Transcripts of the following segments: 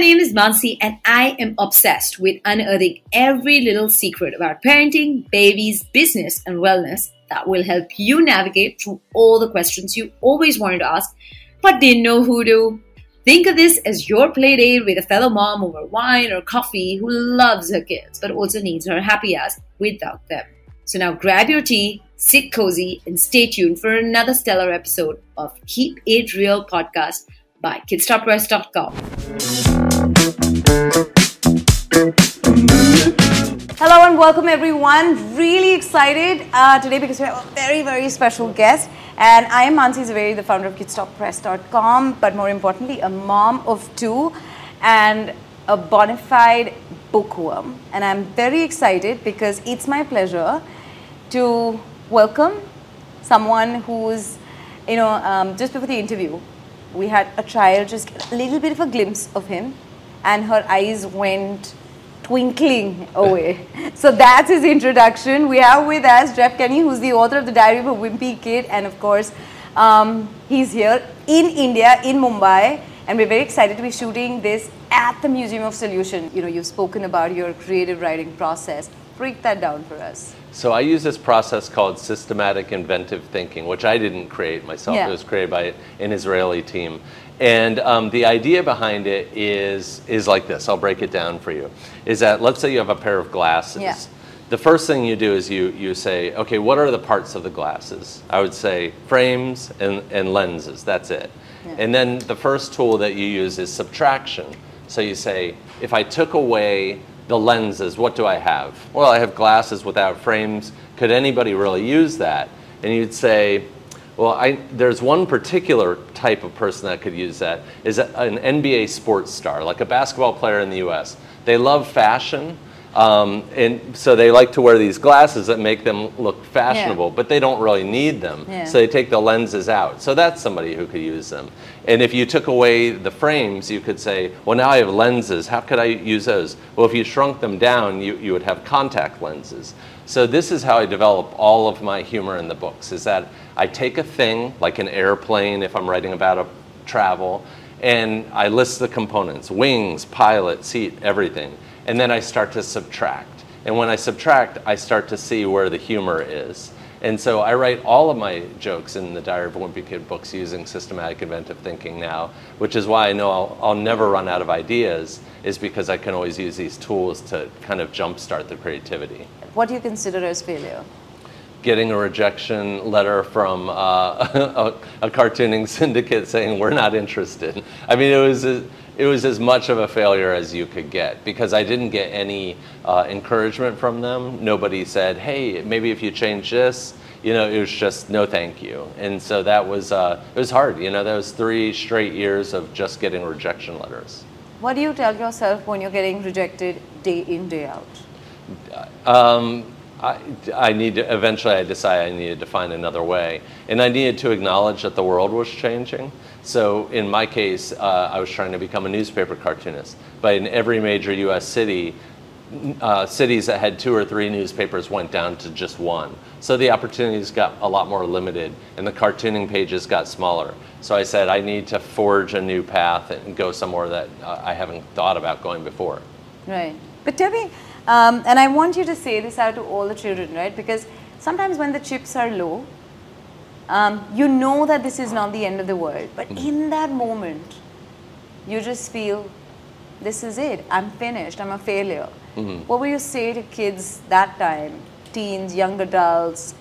name is Mansi, and I am obsessed with unearthing every little secret about parenting, babies, business, and wellness that will help you navigate through all the questions you always wanted to ask but didn't know who to. Think of this as your play date with a fellow mom over wine or coffee who loves her kids but also needs her happy ass without them. So now grab your tea, sit cozy, and stay tuned for another stellar episode of Keep It Real podcast by KidsStopPress.com. Hello and welcome everyone. Really excited uh, today because we have a very, very special guest. And I am Mansi Zaveri, the founder of KidsStopPress.com, but more importantly, a mom of two and a bona fide bookworm. And I'm very excited because it's my pleasure to welcome someone who's, you know, um, just before the interview, we had a child just a little bit of a glimpse of him, and her eyes went twinkling away. so that's his introduction. We have with us Jeff Kinney, who's the author of The Diary of a Wimpy Kid, and of course, um, he's here in India, in Mumbai, and we're very excited to be shooting this at the Museum of Solution. You know, you've spoken about your creative writing process. Break that down for us. So I use this process called systematic inventive thinking, which I didn't create myself. Yeah. It was created by an Israeli team. And um, the idea behind it is, is like this. I'll break it down for you. Is that let's say you have a pair of glasses. Yeah. The first thing you do is you, you say, okay, what are the parts of the glasses? I would say frames and, and lenses. That's it. Yeah. And then the first tool that you use is subtraction. So you say, if I took away the lenses, what do I have? Well, I have glasses without frames. Could anybody really use that? And you'd say, well, I, there's one particular type of person that could use that is an NBA sports star, like a basketball player in the U.S. They love fashion, um, and so they like to wear these glasses that make them look fashionable, but they don't really need them. Yeah. So they take the lenses out. So that's somebody who could use them. And if you took away the frames, you could say, well, now I have lenses. How could I use those? Well, if you shrunk them down, you, you would have contact lenses. So this is how I develop all of my humor in the books, is that I take a thing, like an airplane, if I'm writing about a travel, and I list the components, wings, pilot, seat, everything. And then I start to subtract. And when I subtract, I start to see where the humor is. And so I write all of my jokes in the Diary of a Wimpy Kid books using systematic inventive thinking now, which is why I know I'll, I'll never run out of ideas, is because I can always use these tools to kind of jumpstart the creativity. What do you consider as failure? Getting a rejection letter from uh, a, a cartooning syndicate saying we're not interested. I mean, it was a, it was as much of a failure as you could get because I didn't get any uh, encouragement from them. Nobody said, "Hey, maybe if you change this." You know, it was just no, thank you. And so that was uh, it was hard. You know, that was three straight years of just getting rejection letters. What do you tell yourself when you're getting rejected day in, day out? Um, I, I need to, eventually I decided I needed to find another way. And I needed to acknowledge that the world was changing. So in my case, uh, I was trying to become a newspaper cartoonist. But in every major US city, uh, cities that had two or three newspapers went down to just one. So the opportunities got a lot more limited and the cartooning pages got smaller. So I said I need to forge a new path and go somewhere that uh, I haven't thought about going before. Right. But me, um, and I want you to say this out to all the children, right? Because sometimes when the chips are low, um, you know that this is not the end of the world. But in that moment, you just feel, this is it. I'm finished. I'm a failure. What will you say to kids that time, teens, young adults,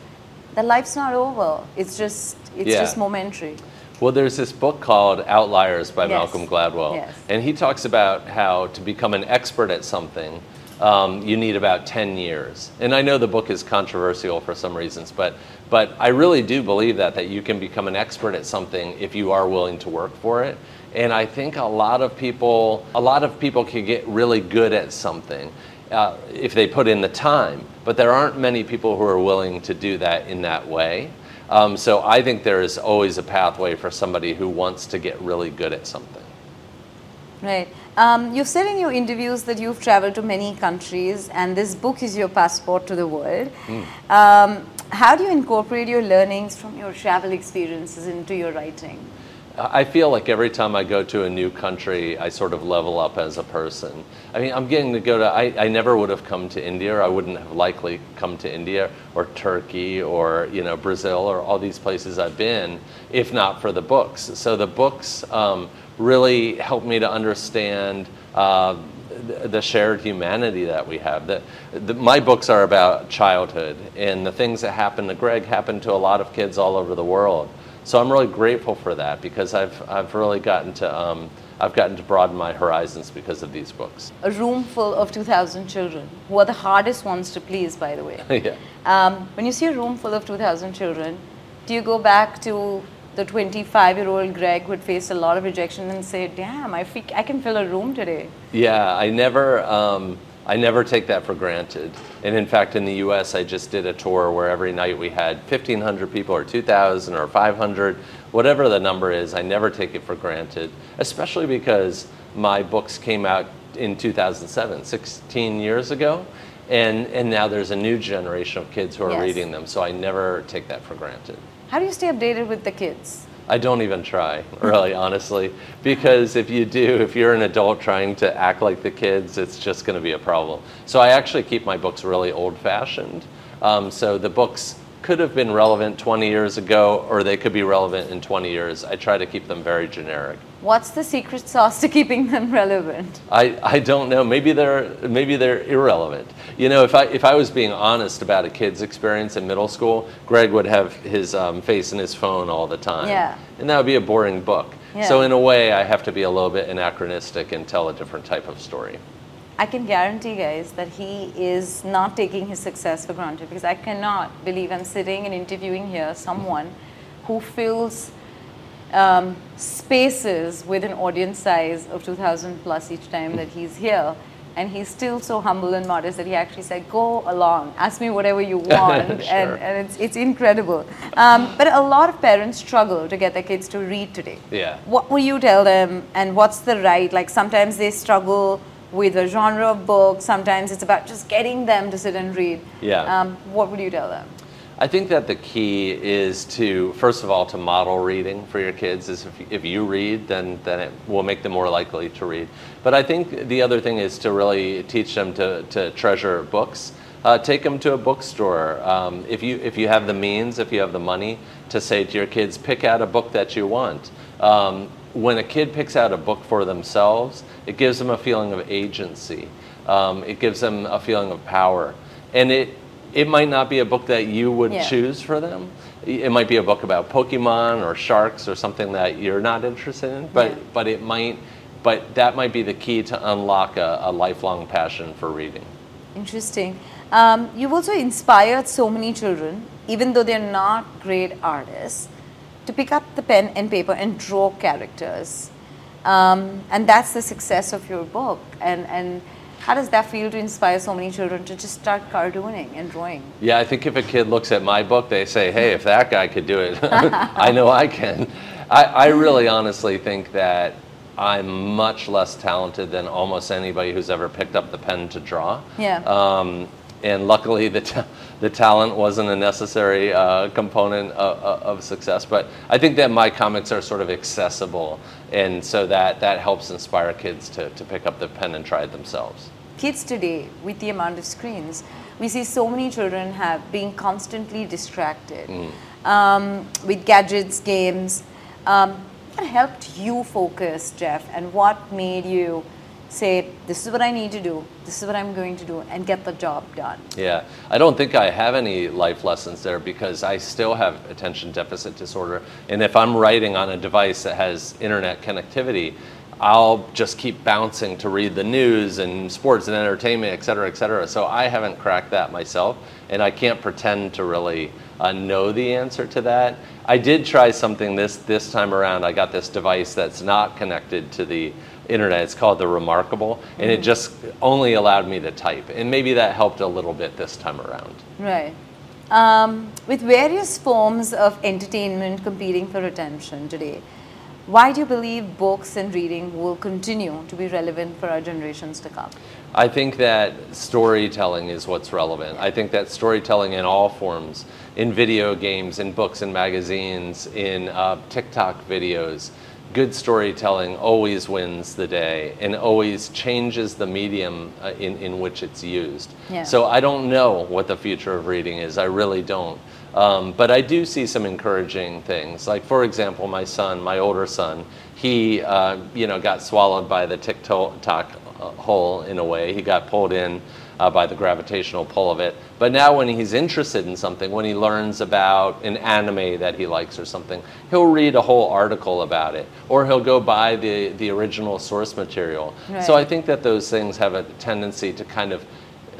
that life's not over. It's just, it's Yeah. just momentary. Well, there's this book called Outliers by Yes. Malcolm Gladwell. Yes. And he talks about how to become an expert at something, um, you need about 10 years. And I know the book is controversial for some reasons, but, but I really do believe that, that you can become an expert at something if you are willing to work for it. And I think a lot of people, a lot of people can get really good at something uh, if they put in the time. But there aren't many people who are willing to do that in that way. Um, so I think there is always a pathway for somebody who wants to get really good at something. Right. Um, you've said in your interviews that you've traveled to many countries and this book is your passport to the world. Um, how do you incorporate your learnings from your travel experiences into your writing? I feel like every time I go to a new country, I sort of level up as a person. I mean, I'm getting to go to, I, I never would have come to India, or I wouldn't have likely come to India, or Turkey, or, you know, Brazil, or all these places I've been, if not for the books. So the books um, really help me to understand uh, the, the shared humanity that we have. The, the, my books are about childhood, and the things that happened to Greg happened to a lot of kids all over the world. So I'm really grateful for that because I've, I've really gotten to, um, I've gotten to broaden my horizons because of these books. A room full of 2,000 children, who are the hardest ones to please, by the way. yeah. Um, when you see a room full of 2,000 children, do you go back to the 25 year old Greg who had faced a lot of rejection and say, damn, I, I can fill a room today? Yeah, I never. Um, I never take that for granted. And in fact, in the US, I just did a tour where every night we had 1,500 people, or 2,000, or 500, whatever the number is. I never take it for granted, especially because my books came out in 2007, 16 years ago. And, and now there's a new generation of kids who are Yes. reading them, so I never take that for granted. How do you stay updated with the kids? I don't even try, really, honestly, because if you do, if you're an adult trying to act like the kids, it's just going to be a problem. So I actually keep my books really old fashioned. Um, so the books could have been relevant 20 years ago, or they could be relevant in 20 years. I try to keep them very generic. What's the secret sauce to keeping them relevant? I, I don't know. Maybe they're maybe they're irrelevant. You know, if I if I was being honest about a kid's experience in middle school, Greg would have his um, face in his phone all the time. Yeah. And that would be a boring book. Yeah. So in a way, I have to be a little bit anachronistic and tell a different type of story. I can guarantee, guys, that he is not taking his success for granted because I cannot believe I'm sitting and interviewing here someone who fills um, spaces with an audience size of 2,000 plus each time that he's here. And he's still so humble and modest that he actually said, Go along, ask me whatever you want. Sure. and, and it's, it's incredible. Um, but a lot of parents struggle to get their kids to read today. Yeah. What will you tell them, and what's the right? Like sometimes they struggle with a genre of book. Sometimes it's about just getting them to sit and read. Yeah. Um, what would you tell them? I think that the key is to, first of all, to model reading for your kids. Is if, if you read, then then it will make them more likely to read. But I think the other thing is to really teach them to, to treasure books. Uh, take them to a bookstore. Um, if you if you have the means, if you have the money, to say to your kids, pick out a book that you want. Um, when a kid picks out a book for themselves, it gives them a feeling of agency. Um, it gives them a feeling of power, and it it might not be a book that you would Yeah. choose for them. It might be a book about Pokemon or sharks or something that you're not interested in, but Yeah. but it might but that might be the key to unlock a, a lifelong passion for reading. Interesting. Um, you've also inspired so many children, even though they're not great artists, to pick up the pen and paper and draw characters. Um, and that's the success of your book. And, and how does that feel to inspire so many children to just start cartooning and drawing? Yeah, I think if a kid looks at my book, they say, "Hey, if that guy could do it, I know I can." I, I really honestly think that I'm much less talented than almost anybody who's ever picked up the pen to draw. Yeah. Um, and luckily, the, ta- the talent wasn't a necessary uh, component of, of success. But I think that my comics are sort of accessible, and so that, that helps inspire kids to, to pick up the pen and try it themselves. kids today with the amount of screens we see so many children have being constantly distracted um, with gadgets games um, what helped you focus jeff and what made you say this is what i need to do this is what i'm going to do and get the job done Yeah, I don't think I have any life lessons there because I still have attention deficit disorder. And if I'm writing on a device that has internet connectivity, I'll just keep bouncing to read the news and sports and entertainment, et cetera, et cetera. So I haven't cracked that myself, and I can't pretend to really uh, know the answer to that. I did try something this this time around. I got this device that's not connected to the internet. It's called the Remarkable, and it just only allowed me to type. And maybe that helped a little bit this time around. right um, with various forms of entertainment competing for attention today Why do you believe books and reading will continue to be relevant for our generations to come? I think that storytelling is what's relevant. I think that storytelling in all forms, in video games, in books and magazines, in uh, TikTok videos, good storytelling always wins the day and always changes the medium uh, in, in which it's used. Yeah. So I don't know what the future of reading is. I really don't. Um, but I do see some encouraging things. Like, for example, my son, my older son, he, uh, you know, got swallowed by the TikTok uh, hole in a way. He got pulled in uh, by the gravitational pull of it. But now, when he's interested in something, when he learns about an anime that he likes or something, he'll read a whole article about it, or he'll go buy the, the original source material. Right. So I think that those things have a tendency to kind of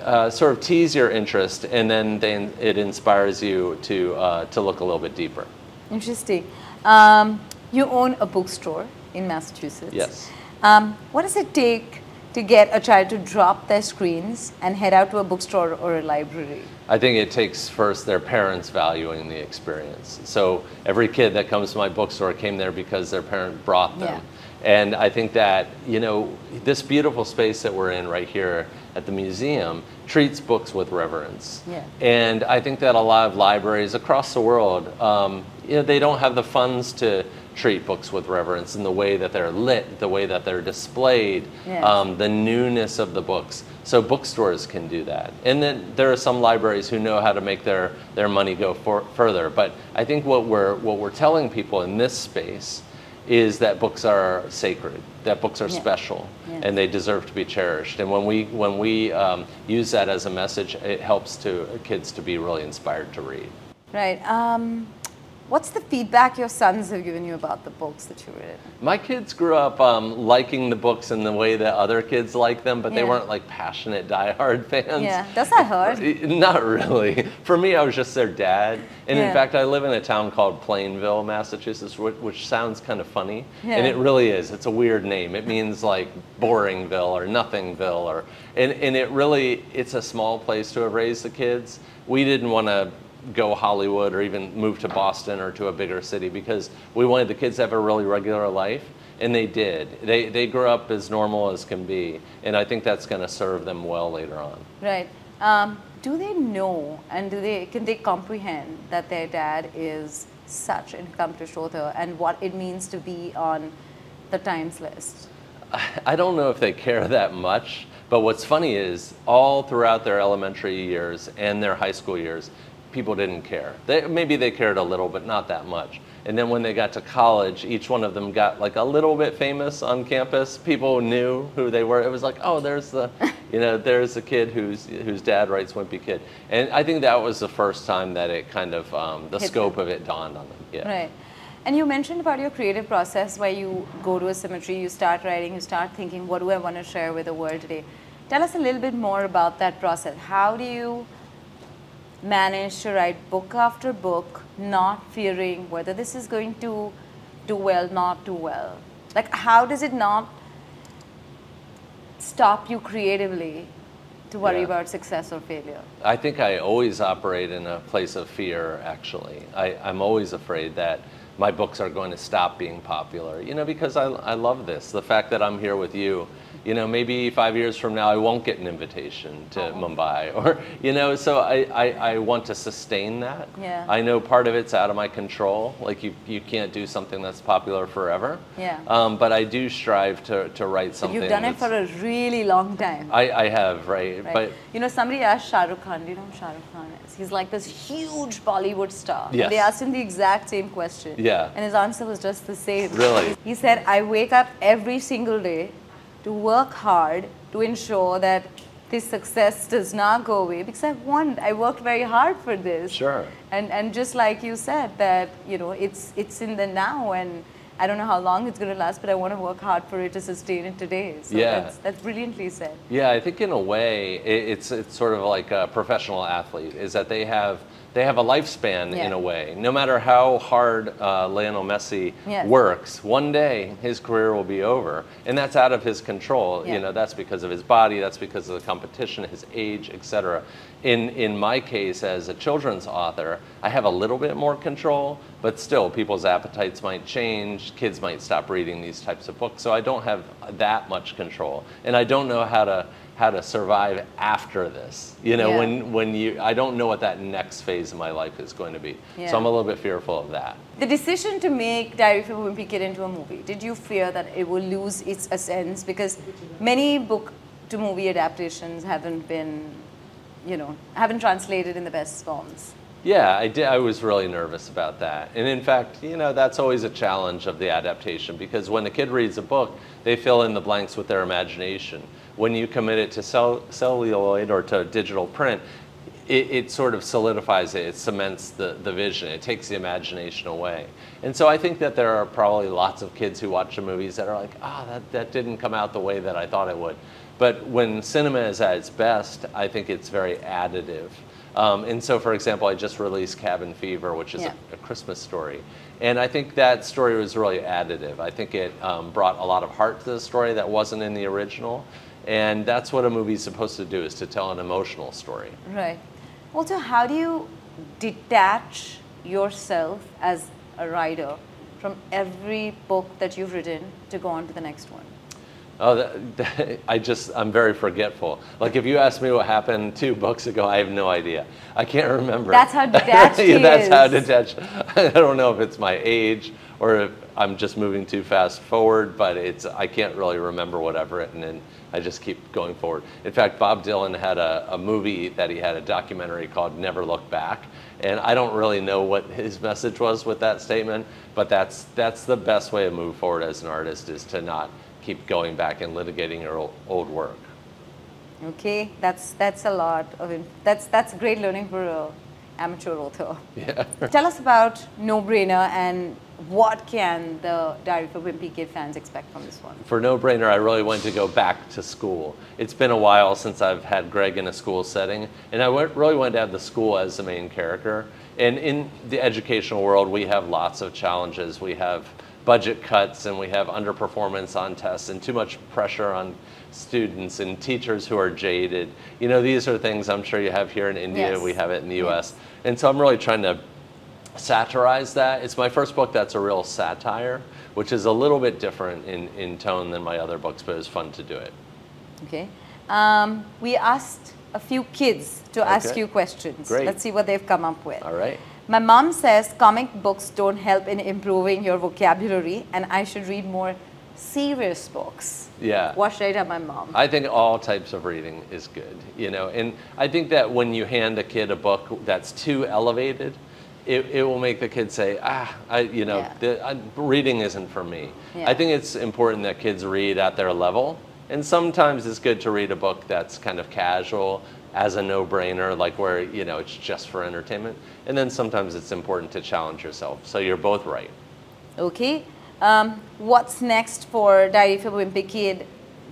uh, sort of tease your interest, and then they, it inspires you to, uh, to look a little bit deeper. Interesting. Um, you own a bookstore in Massachusetts. Yes. Um, what does it take to get a child to drop their screens and head out to a bookstore or a library? I think it takes first their parents valuing the experience. So every kid that comes to my bookstore came there because their parent brought them. And I think that, you know, this beautiful space that we're in right here at the museum treats books with reverence. Yeah. And I think that a lot of libraries across the world, um, you know, they don't have the funds to treat books with reverence in the way that they're lit, the way that they're displayed, Yes. um, the newness of the books. So bookstores can do that. And then there are some libraries who know how to make their, their money go for, further. But I think what we're, what we're telling people in this space is that books are sacred, that books are Yeah. special, Yes. and they deserve to be cherished. And when we, when we um, use that as a message, it helps to kids to be really inspired to read. Right. Um, what's the feedback your sons have given you about the books that you've written? My kids grew up um, liking the books in the way that other kids like them, but they weren't like passionate, diehard fans. Yeah. Does that hurt? Not really. For me, I was just their dad. And Yeah. in fact, I live in a town called Plainville, Massachusetts, which, which sounds kind of funny. Yeah. And it really is. It's a weird name. It means like Boringville or Nothingville. Or, and, and it really, it's a small place to have raised the kids. We didn't want to go Hollywood or even move to Boston or to a bigger city because we wanted the kids to have a really regular life. And they did. They, they grew up as normal as can be. And I think that's going to serve them well later on. Right. Um, do they know and do they can they comprehend that their dad is such an accomplished author and what it means to be on the Times list? I don't know if they care that much, but what's funny is all throughout their elementary years and their high school years, people didn't care. They, maybe they cared a little, but not that much. And then when they got to college, each one of them got like a little bit famous on campus. People knew who they were. It was like, oh, there's the, you know, there's the kid whose whose dad writes Wimpy Kid. And I think that was the first time that it kind of um, the Hit scope them. of it dawned on them. Yeah. Right. And you mentioned about your creative process where you go to a cemetery, you start writing, you start thinking, what do I want to share with the world today? Tell us a little bit more about that process. How do you manage to write book after book, not fearing whether this is going to do well, not do well? Like, how does it not stop you creatively to worry Yeah. about success or failure? I think I always operate in a place of fear, actually. I, I'm always afraid that my books are going to stop being popular, you know, because I, I love this. The fact that I'm here with you, you know, maybe five years from now I won't get an invitation to Mumbai, or, you know, so I, I, I want to sustain that. Yeah. I know part of it's out of my control. Like, you, you can't do something that's popular forever. Yeah. Um, but I do strive to, to write But something. you've done it for a really long time. I, I have, right? Right. But you know, somebody asked Shah Rukh Khan, do you know who Shah Rukh Khan is? He's like this huge Bollywood star. Yes. They asked him the exact same question. Yeah. And his answer was just the same. Really? He said, I wake up every single day to work hard to ensure that this success does not go away because I want, I worked very hard for this. Sure. And, and just like you said, that, you know, it's, it's in the now and I don't know how long it's going to last, but I want to work hard for it to sustain it today. So Yeah. that's, that's brilliantly said. Yeah, I think in a way it, it's it's sort of like a professional athlete is that they have they have a lifespan Yeah. in a way. No matter how hard uh, Lionel Messi Yes. works, one day his career will be over, and that's out of his control. Yeah. You know, that's because of his body, that's because of the competition, his age, etc. In in my case, as a children's author, I have a little bit more control, but still, people's appetites might change. Kids might stop reading these types of books, so I don't have that much control, and I don't know how to how to survive after this. You know, Yeah. when when you I don't know what that next phase of my life is going to be, Yeah. so I'm a little bit fearful of that. The decision to make Diary of a Wimpy Kid into a movie, did you fear that it will lose its essence? Because many book to movie adaptations haven't been, you know, haven't translated in the best forms. Yeah, I did. I was really nervous about that. And in fact, you know, that's always a challenge of the adaptation because when a kid reads a book, they fill in the blanks with their imagination. When you commit it to cell- celluloid or to digital print, it, it sort of solidifies it, it cements the, the vision, it takes the imagination away. And so I think that there are probably lots of kids who watch the movies that are like, ah, that, that didn't come out the way that I thought it would. But when cinema is at its best, I think it's very additive. Um, and so, for example, I just released Cabin Fever, which is Yeah. a, a Christmas story. And I think that story was really additive. I think it um, brought a lot of heart to the story that wasn't in the original. And that's what a movie's supposed to do, is to tell an emotional story. Right. Also, how do you detach yourself as a writer from every book that you've written to go on to the next one? Oh, that, that- I just, I'm very forgetful. Like if you ask me what happened two books ago, I have no idea. I can't remember. That's how detached he yeah, that's how is. detached. I don't know if it's my age or if I'm just moving too fast forward, but it's, I can't really remember what I've written and I just keep going forward. In fact, Bob Dylan had a, a movie that he had a documentary called Never Look Back. And I don't really know what his message was with that statement, but that's, that's the best way to move forward as an artist is to not keep going back and litigating your old, old work. Okay, that's that's a lot of that's that's great learning for a amateur author. Yeah. Tell us about No Brainer and what can the Diary a Wimpy Kid fans expect from this one? For No Brainer, I really wanted to go back to school. It's been a while since I've had Greg in a school setting, and I really wanted to have the school as the main character. And in the educational world, we have lots of challenges. We have budget cuts, and we have underperformance on tests, and too much pressure on students and teachers who are jaded. You know, these are things I'm sure you have here in India. Yes. We have it in the US. And so I'm really trying to satirize that. It's my first book that's a real satire, which is a little bit different in, in tone than my other books, but it was fun to do it. Okay. Um, we asked a few kids to ask Okay. you questions. Great. Let's see what they've come up with. All right. My mom says comic books don't help in improving your vocabulary and I should read more serious books. Yeah. What should I tell my mom? I think all types of reading is good, you know, and I think that when you hand a kid a book that's too elevated, it, it will make the kids say, ah, I, you know, Yeah. the, I, reading isn't for me. Yeah. I think it's important that kids read at their level, and sometimes it's good to read a book that's kind of casual as a no-brainer, like where, you know, it's just for entertainment, and then sometimes it's important to challenge yourself. So you're both right. Okay. Um, what's next for Diary of a Wimpy Kid,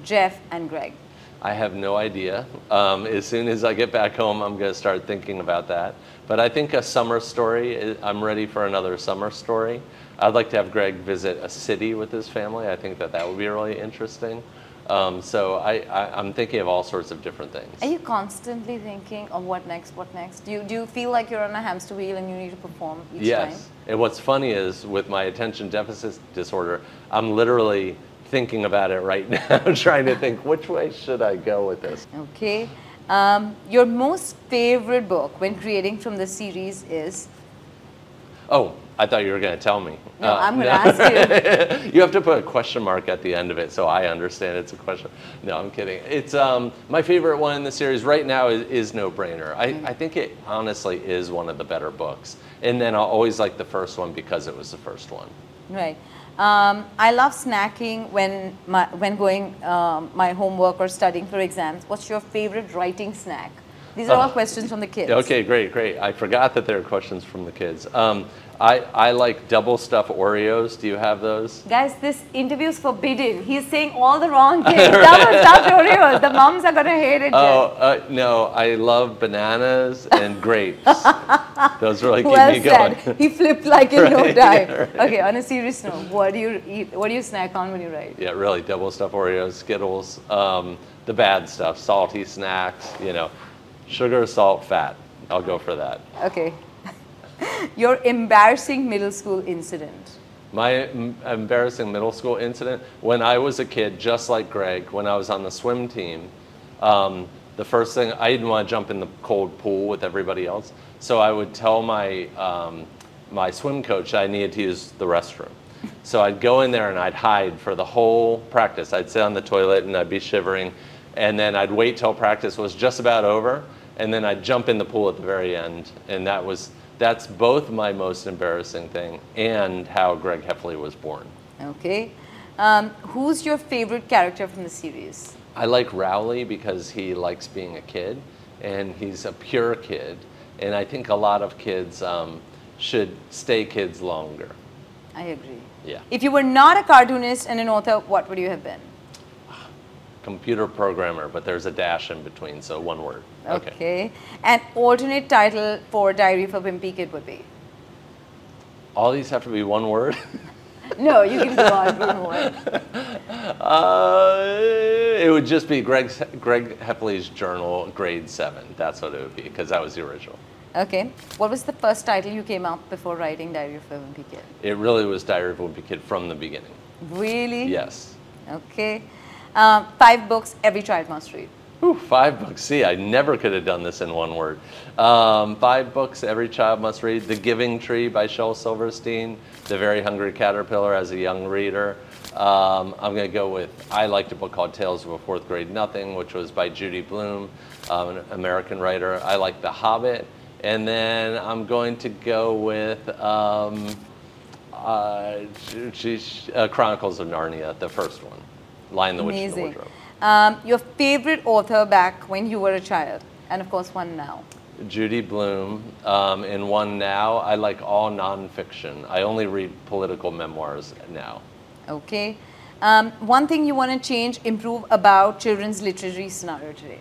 Jeff and Greg? I have no idea. Um, as soon as I get back home, I'm going to start thinking about that. But I think a summer story, i- I'm ready for another summer story. I'd like to have Greg visit a city with his family. I think that that would be really interesting. Um, so I, I, I'm thinking of all sorts of different things. Are you constantly thinking of what next, what next? Do you, do you feel like you're on a hamster wheel and you need to perform each yes. time? And what's funny is with my attention deficit disorder, I'm literally thinking about it right now, trying to think which way should I go with this. Okay. Um, your most favorite book when creating from the series is? Oh, I thought you were going to tell me. No, Uh, I'm going to ask you. you have to put a question mark at the end of it so I understand it's a question. No, I'm kidding. It's um, my favorite one in the series right now is, is No Brainer. I, Mm-hmm. I think it honestly is one of the better books. And then I'll always like the first one because it was the first one. Right. Um, I love snacking when my, when going um, my homework or studying for exams. What's your favorite writing snack? These are all questions from the kids. Okay, great, great. I forgot that there are questions from the kids. Um, I, I like double stuff Oreos. Do you have those? Guys, this interview is forbidden. He's saying all the wrong things. Double stuffed Oreos. The moms are gonna hate it. Oh, uh, no, I love bananas and grapes. Those really keep well me going. He flipped like in no Right, time. yeah, right. Okay, on a serious note, what do you eat? What do you snack on when you write? Yeah, really, double stuffed Oreos, Skittles, um, the bad stuff, salty snacks, you know, sugar, salt, fat. I'll go for that. Okay. Your embarrassing middle school incident. My em- embarrassing middle school incident when I was a kid, just like Greg, when I was on the swim team, um, the first thing I didn't want to jump in the cold pool with everybody else, so I would tell my um, my swim coach I needed to use the restroom. So I'd go in there and I'd hide for the whole practice. I'd sit on the toilet and I'd be shivering, and then I'd wait till practice was just about over, and then I'd jump in the pool at the very end, and that was that's both my most embarrassing thing and how Greg Heffley was born. Okay. Um, who's your favorite character from the series? I like Rowley because he likes being a kid and he's a pure kid. And I think a lot of kids um, should stay kids longer. I agree. Yeah. If you were not a cartoonist and an author, what would you have been? Computer programmer, but there's a dash in between, so one word. Okay. An alternate title for Diary of a Wimpy Kid would be? All these have to be one word? No, you can go on one more. uh, it would just be Greg, Greg Heffley's Journal, grade seven. That's what it would be, because that was the original. Okay. What was the first title you came up before writing Diary of a Wimpy Kid? It really was Diary of a Wimpy Kid from the beginning. Really? Yes. Okay. Um, five books every child must read. Whew, five books. See, I never could have done this in one word. Um, five books every child must read. The Giving Tree by Shel Silverstein. The Very Hungry Caterpillar as a young reader. Um, I'm going to go with, I liked a book called Tales of a Fourth Grade Nothing, which was by Judy Blume, um, an American writer. I like The Hobbit. And then I'm going to go with um, uh, uh, Chronicles of Narnia, the first one. Lion, the Witch, the. Wardrobe. Um, your favorite author back when you were a child, and of course one now. Judy Blume, um, and one now. I like all nonfiction. I only read political memoirs now. Okay. Um, one thing you want to change, improve about children's literary scenario today.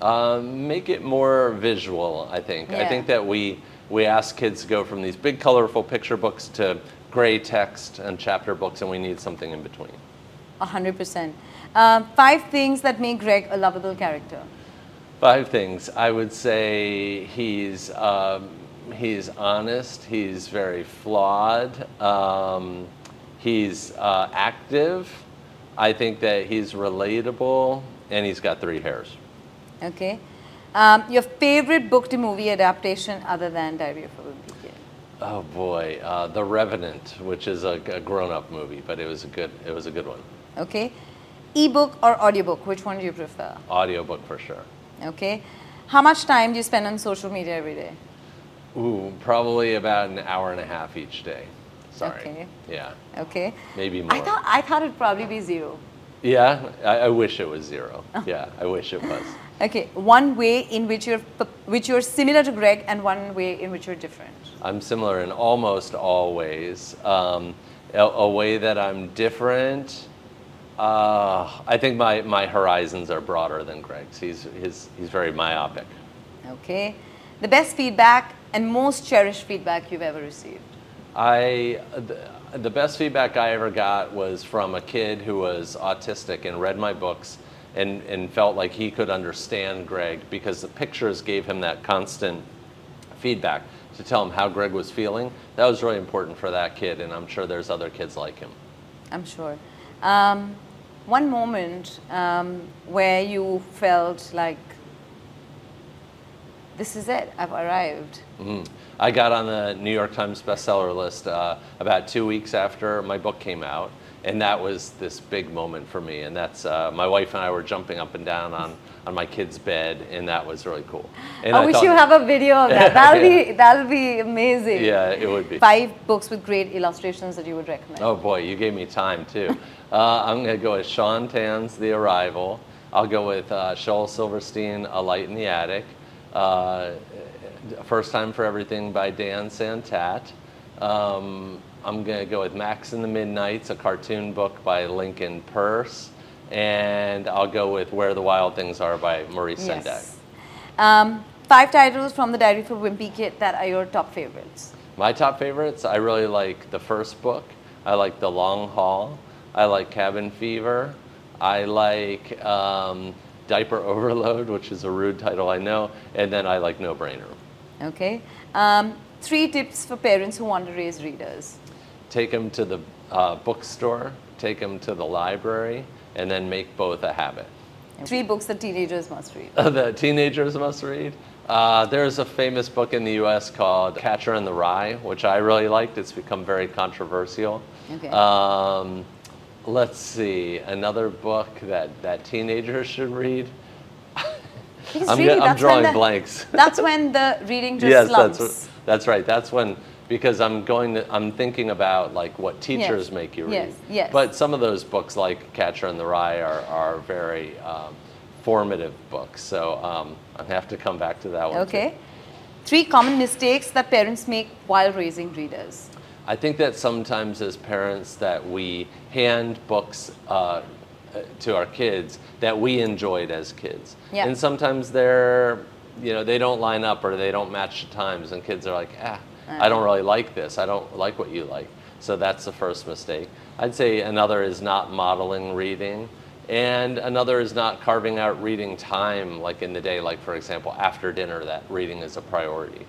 Um, make it more visual, I think. Yeah. I think that we, we ask kids to go from these big, colorful picture books to gray text and chapter books, and we need something in between. A hundred percent. Um, Five things that make Greg a lovable character. Five things. I would say he's um, he's honest. He's very flawed. Um, he's uh, active. I think that he's relatable, and he's got three hairs. Okay. Um, your favorite book to movie adaptation other than Diary of a Wimpy Kid. Oh boy, uh, The Revenant, which is a, a grown-up movie, but it was a good it was a good one. Okay. Ebook or audiobook, which one do you prefer? Audiobook for sure. Okay. How much time do you spend on social media every day? Ooh, probably about an hour and a half each day. Sorry. Okay. Yeah, Okay. maybe more. I thought I thought it'd probably be zero. yeah, I, I wish it was zero. Yeah, I wish it was. Okay. One way in which you're which you're similar to Greg, and one way in which you're different. I'm similar in almost all ways. Um, a, a way that I'm different, uh, I think my, my horizons are broader than Greg's. He's, he's, he's very myopic. Okay. The best feedback and most cherished feedback you've ever received. I, the, the best feedback I ever got was from a kid who was autistic and read my books and, and felt like he could understand Greg because the pictures gave him that constant feedback to tell him how Greg was feeling. That was really important for that kid, and I'm sure there's other kids like him. I'm sure. Um, one moment um, where you felt like, this is it, I've arrived. Mhm. I got on the New York Times bestseller list uh, about two weeks after my book came out, and that was this big moment for me. And that's uh, my wife and I were jumping up and down on, on my kid's bed, and that was really cool. And I, wish thought- you have a video of that. That'll be that'll be amazing. Yeah, it would be. Five books with great illustrations that you would recommend. Oh boy, you gave me time too. Uh, I'm going to go with Sean Tan's The Arrival. I'll go with uh, Shel Silverstein, A Light in the Attic. uh, First Time for Everything by Dan Santat. Um, I'm going to go with Max in the Midknights, a cartoon book by Lincoln Peirce. And I'll go with Where the Wild Things Are by Maurice Sendak. Yes. Um, five titles from the Diary for Wimpy Kid that are your top favorites. My top favorites, I really like the first book. I like The Long Haul. I like Cabin Fever. I like um, Diper Överlöde, which is a rude title, I know. And then I like No Brainer. Okay. Um, three tips for parents who want to raise readers. Take them to the uh, bookstore, take them to the library, and then make both a habit. Three books that teenagers must read. the teenagers must read. Uh, there's a famous book in the U.S. called Catcher in the Rye, which I really liked. It's become very controversial. Okay. Um, let's see, another book that, that teenagers should read. I'm, really, I'm drawing the- blanks. That's when the reading just yes, slumps. that's that's right. That's when because I'm going to I'm thinking about like what teachers Yes, make you read. yes, yes. But some of those books like Catcher in the Rye are are very um, formative books. So um, I have to come back to that one. too. Okay. Three common mistakes that parents make while raising readers. I think that sometimes as parents that we hand books uh, to our kids that we enjoyed as kids, Yeah. and sometimes they're you know they don't line up or they don't match the times, and kids are like, ah, I don't really like this. I don't like what you like. So that's the first mistake. I'd say another is not modeling reading. And another is not carving out reading time, like in the day, like for example, after dinner, that reading is a priority.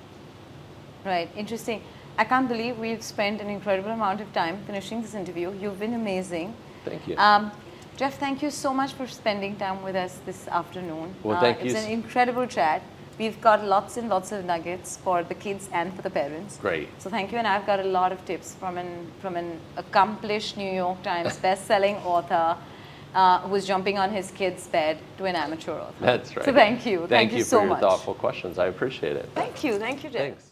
Right, interesting. I can't believe we've spent an incredible amount of time finishing this interview. You've been amazing. Thank you. Um, Jeff, thank you so much for spending time with us this afternoon. Well, thank uh, you It's an incredible chat. We've got lots and lots of nuggets for the kids and for the parents. Great. So thank you, and I've got a lot of tips from an from an accomplished New York Times best-selling author uh, who's jumping on his kid's bed to an amateur author. That's right. So thank you. Thank, you, you so for your much. thoughtful questions. I appreciate it. Thank you. Thank you, Jeff. Thanks.